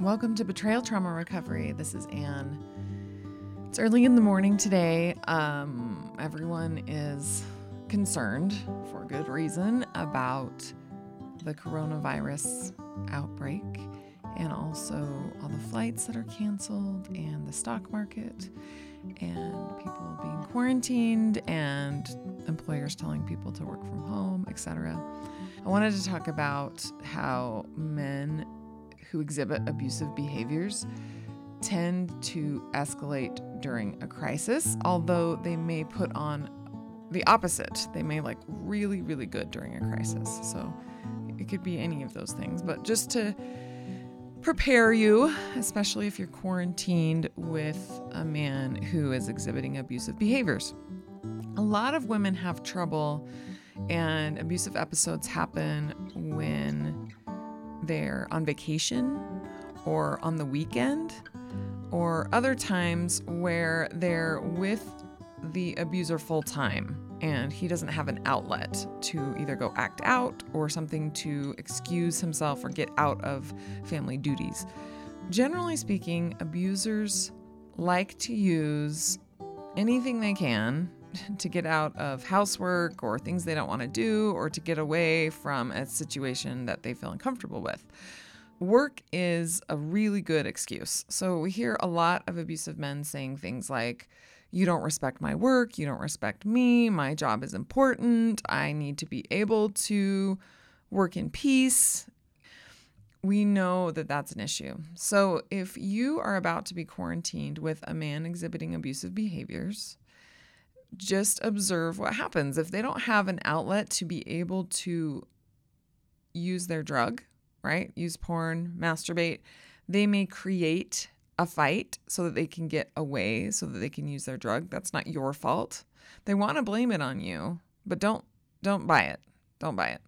Welcome to Betrayal Trauma Recovery. This is Anne. It's early in the morning today. Um, everyone is concerned, for good reason, about the coronavirus outbreak and also all the flights that are canceled and the stock market and people being quarantined and employers telling people to work from home, etc. I wanted to talk about how men who exhibit abusive behaviors tend to escalate during a crisis, although they may put on the opposite. They may like really, really good during a crisis. So it could be any of those things. But just to prepare you, especially if you're quarantined with a man who is exhibiting abusive behaviors. A lot of women have trouble, and abusive episodes happen when they're on vacation or on the weekend or other times where they're with the abuser full time and he doesn't have an outlet to either go act out or something to excuse himself or get out of family duties. Generally speaking, abusers like to use anything they can to get out of housework or things they don't want to do or to get away from a situation that they feel uncomfortable with. Work is a really good excuse. So we hear a lot of abusive men saying things like, you don't respect my work, you don't respect me, my job is important, I need to be able to work in peace. We know that that's an issue. So if you are about to be quarantined with a man exhibiting abusive behaviors, just observe what happens. If they don't have an outlet to be able to use their drug, right? Use porn, masturbate, they may create a fight so that they can get away, so that they can use their drug. That's not your fault. They want to blame it on you, but don't don't buy it. Don't buy it.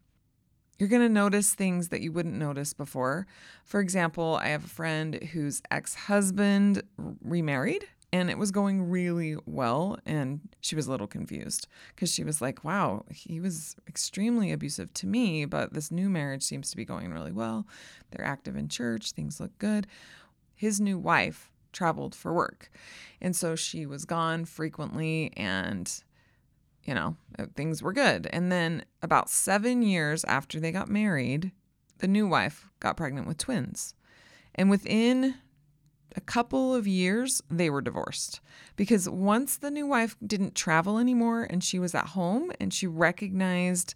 You're going to notice things that you wouldn't notice before. For example, I have a friend whose ex-husband remarried and it was going really well and she was a little confused because she was like wow he was extremely abusive to me but this new marriage seems to be going really well they're active in church things look good his new wife traveled for work. And so she was gone frequently and you know, uh, things were good. And then about 7 years after they got married, the new wife got pregnant with twins. And within a couple of years, they were divorced because once the new wife didn't travel anymore and she was at home and she recognized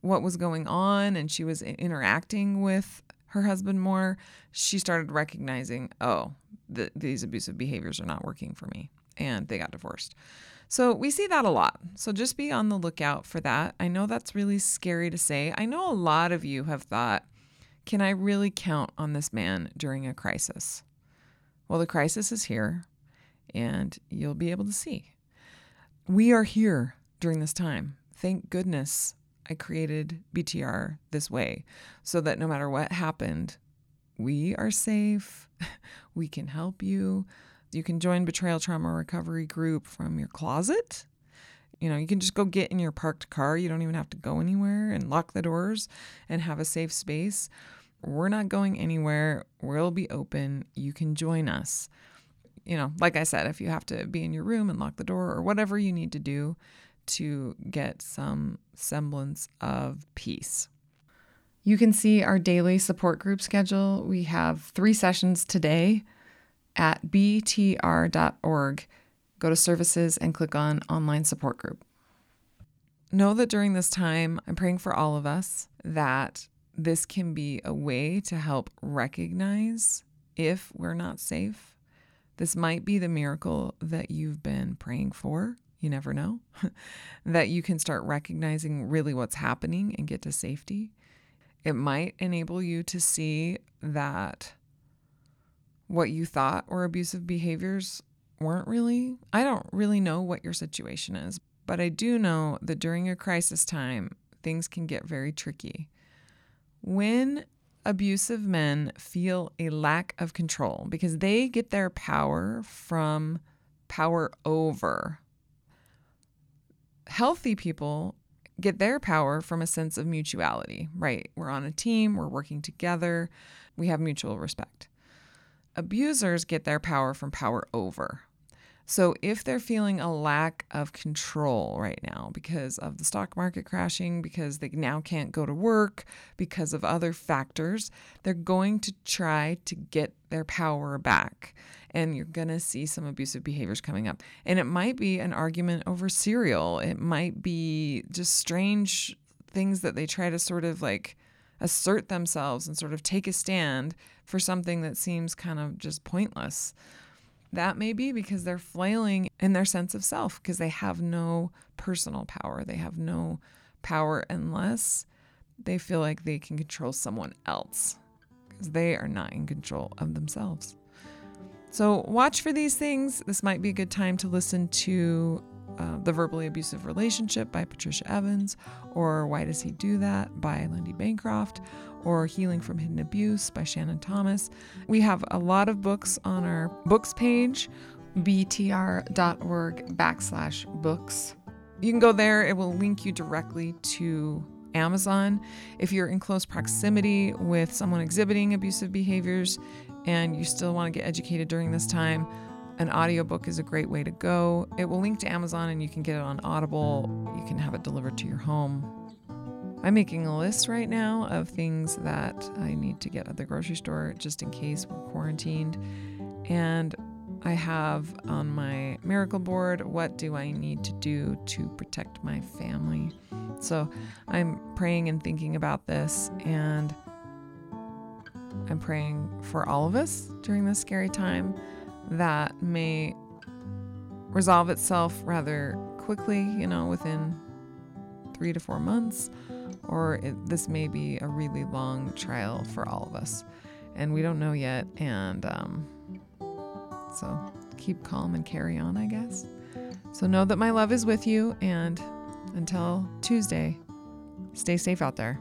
what was going on and she was interacting with her husband more, she started recognizing, oh, the, these abusive behaviors are not working for me. And they got divorced. So we see that a lot. So just be on the lookout for that. I know that's really scary to say. I know a lot of you have thought, can I really count on this man during a crisis? Well, the crisis is here, and you'll be able to see. We are here during this time. Thank goodness I created BTR this way so that no matter what happened, we are safe. we can help you. You can join Betrayal Trauma Recovery Group from your closet. You know, you can just go get in your parked car. You don't even have to go anywhere and lock the doors and have a safe space. We're not going anywhere. We'll be open. You can join us. You know, like I said, if you have to be in your room and lock the door or whatever you need to do, to get some semblance of peace. You can see our daily support group schedule. We have three sessions today at btr.org. Go to services and click on online support group. Know that during this time, I'm praying for all of us that this can be a way to help recognize if we're not safe. This might be the miracle that you've been praying for you never know, that you can start recognizing really what's happening and get to safety. It might enable you to see that what you thought were abusive behaviors weren't really. I don't really know what your situation is, but I do know that during a crisis time, things can get very tricky. When abusive men feel a lack of control because they get their power from power over healthy people get their power from a sense of mutuality, right? We're on a team, we're working together, we have mutual respect. abusers get their power from power over. So if they're feeling a lack of control right now because of the stock market crashing, because they now can't go to work, because of other factors, they're going to try to get their power back. And you're going to see some abusive behaviors coming up. And it might be an argument over cereal. It might be just strange things that they try to sort of like assert themselves and sort of take a stand for something that seems kind of just pointless. That may be because they're flailing in their sense of self because they have no personal power. They have no power unless they feel like they can control someone else because they are not in control of themselves. So, watch for these things. This might be a good time to listen to uh, The Verbally Abusive Relationship by Patricia Evans, or Why Does He Do That by Lundy Bancroft, or Healing from Hidden Abuse by Shannon Thomas. We have a lot of books on our books page, btr.org backslash books. You can go there, it will link you directly to Amazon. If you're in close proximity with someone exhibiting abusive behaviors and you still want to get educated during this time, an audiobook is a great way to go. It will link to Amazon and you can get it on Audible. You can have it delivered to your home. I'm making a list right now of things that I need to get at the grocery store just in case we're quarantined. And I have on my miracle board what do I need to do to protect my family. So I'm praying and thinking about this, and I'm praying for all of us during this scary time that may resolve itself rather quickly, you know, within three to four months, or it, this may be a really long trial for all of us. And we don't know yet. And um, so keep calm and carry on, I guess. So know that my love is with you. And until Tuesday, stay safe out there.